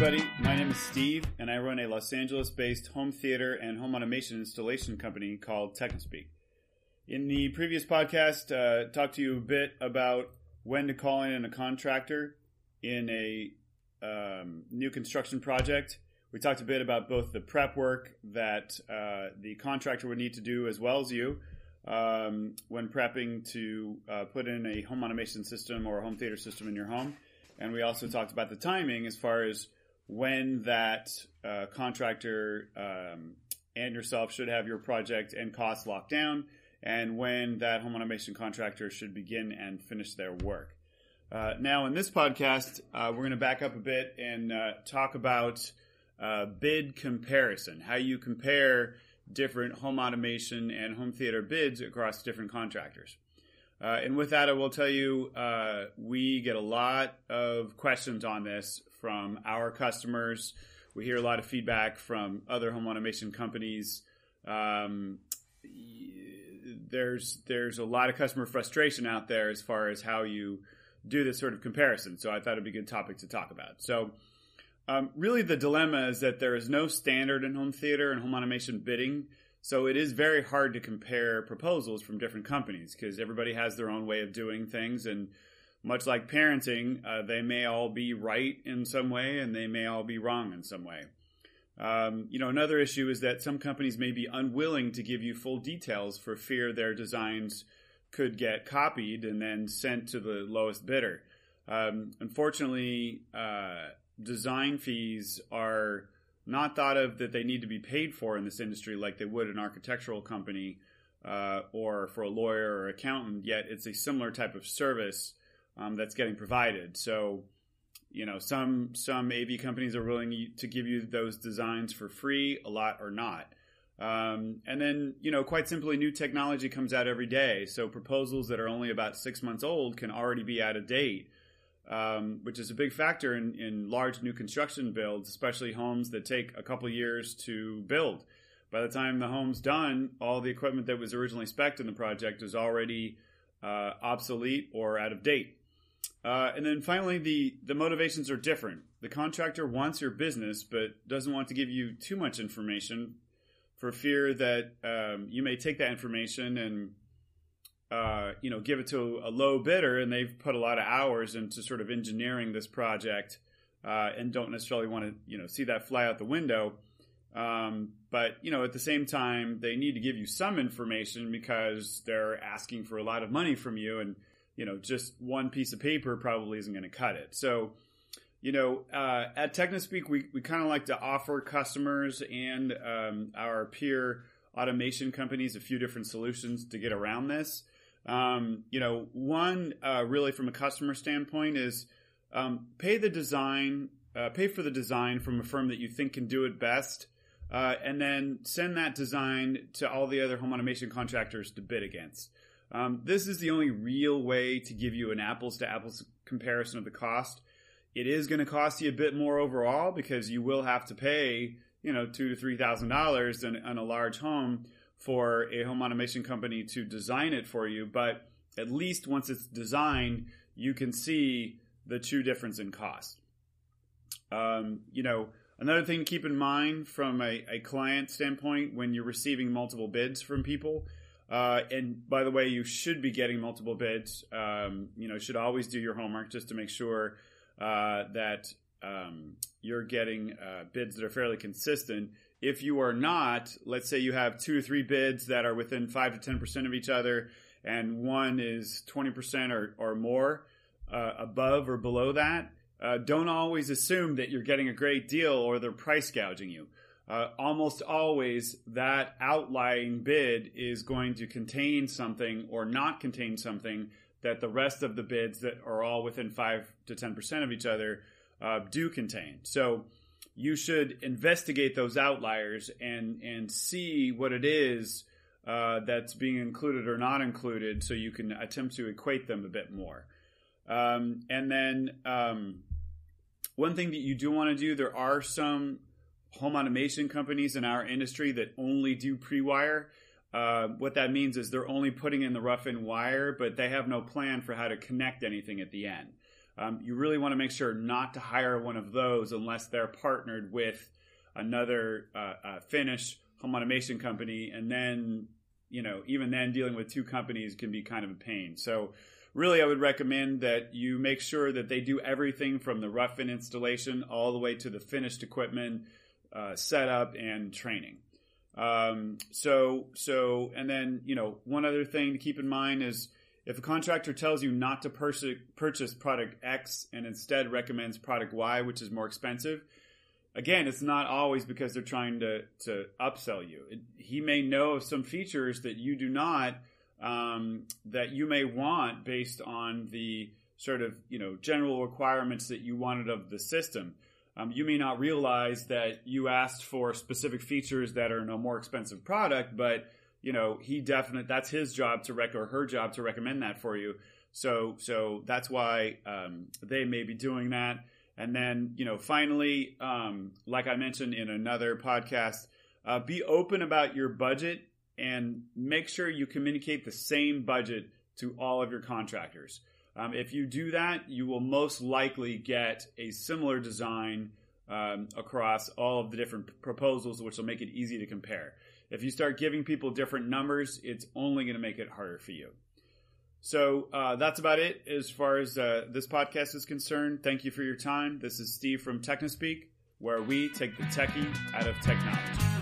everybody. My name is Steve, and I run a Los Angeles based home theater and home automation installation company called Technospeak. In the previous podcast, uh, talked to you a bit about when to call in a contractor in a um, new construction project. We talked a bit about both the prep work that uh, the contractor would need to do as well as you um, when prepping to uh, put in a home automation system or a home theater system in your home. And we also talked about the timing as far as when that uh, contractor um, and yourself should have your project and costs locked down, and when that home automation contractor should begin and finish their work. Uh, now, in this podcast, uh, we're going to back up a bit and uh, talk about uh, bid comparison, how you compare different home automation and home theater bids across different contractors. Uh, and with that, I will tell you, uh, we get a lot of questions on this from our customers. We hear a lot of feedback from other home automation companies. Um, there's there's a lot of customer frustration out there as far as how you do this sort of comparison. So I thought it'd be a good topic to talk about. So um, really, the dilemma is that there is no standard in home theater and home automation bidding. So it is very hard to compare proposals from different companies because everybody has their own way of doing things. And much like parenting, uh, they may all be right in some way and they may all be wrong in some way. Um, you know, another issue is that some companies may be unwilling to give you full details for fear their designs could get copied and then sent to the lowest bidder. Um, unfortunately, uh, design fees are not thought of that they need to be paid for in this industry like they would an architectural company uh, or for a lawyer or accountant. Yet it's a similar type of service um, that's getting provided. So, you know, some some AV companies are willing to give you those designs for free. A lot are not. Um, and then, you know, quite simply, new technology comes out every day. So proposals that are only about six months old can already be out of date um, which is a big factor in, in large new construction builds, especially homes that take a couple years to build. By the time the home's done, all the equipment that was originally spec'd in the project is already uh, obsolete or out of date. Uh, and then finally, the, the motivations are different. The contractor wants your business, but doesn't want to give you too much information for fear that um, you may take that information and uh, you know, give it to a low bidder, and they've put a lot of hours into sort of engineering this project, uh, and don't necessarily want to, you know, see that fly out the window. Um, but you know, at the same time, they need to give you some information because they're asking for a lot of money from you, and you know, just one piece of paper probably isn't going to cut it. So, you know, uh, at Technospeak, we we kind of like to offer customers and um, our peer automation companies a few different solutions to get around this. Um, you know, one uh, really from a customer standpoint is um, pay the design, uh, pay for the design from a firm that you think can do it best, uh, and then send that design to all the other home automation contractors to bid against. Um, this is the only real way to give you an apples to apples comparison of the cost. It is going to cost you a bit more overall because you will have to pay, you know, two to three thousand dollars on a large home for a home automation company to design it for you, but at least once it's designed, you can see the true difference in cost. Um, you know, another thing to keep in mind from a, a, client standpoint when you're receiving multiple bids from people, uh, and by the way, you should be getting multiple bids. Um, you know, should always do your homework just to make sure uh, that um, you're getting uh, bids that are fairly consistent if you are not, let's say you have two or three bids that are within five to 10% of each other, and one is 20% or, or more uh, above or below that, uh, don't always assume that you're getting a great deal or they're price gouging you. Uh, almost always that outlying bid is going to contain something or not contain something that the rest of the bids that are all within 5 to 10% of each other uh, do contain. So, you should investigate those outliers and and see what it is uh, that's being included or not included, so you can attempt to equate them a bit more. Um, and then um, one thing that you do want to do, there are some home automation companies in our industry that only do pre-wire. Uh, what that means is they're only putting in the rough in wire, but they have no plan for how to connect anything at the end. um, you really want to make sure not to hire one of those unless they're partnered with another uh, uh, finish home automation company, and then you know even then dealing with two companies can be kind of a pain. So really, I would recommend that you make sure that they do everything from the rough in installation all the way to the finished equipment uh, setup and training. Um, so so and then you know one other thing to keep in mind is if a contractor tells you not to purchase product X and instead recommends product Y, which is more expensive, again, it's not always because they're trying to, to upsell you. It, he may know of some features that you do not, um, that you may want based on the sort of you know general requirements that you wanted of the system. Um, you may not realize that you asked for specific features that are in a more expensive product, but you know, he definitely that's his job to rec or her job to recommend that for you. So so that's why um, they may be doing that. And then you know, finally, um, like I mentioned in another podcast, uh, be open about your budget and make sure you communicate the same budget to all of your contractors. Um, if you do that, you will most likely get a similar design um, across all of the different proposals, which will make it easy to compare. If you start giving people different numbers, it's only going to make it harder for you. So uh, that's about it as far as uh, this podcast is concerned. Thank you for your time. This is Steve from Technospeak, where we take the techie out of technology.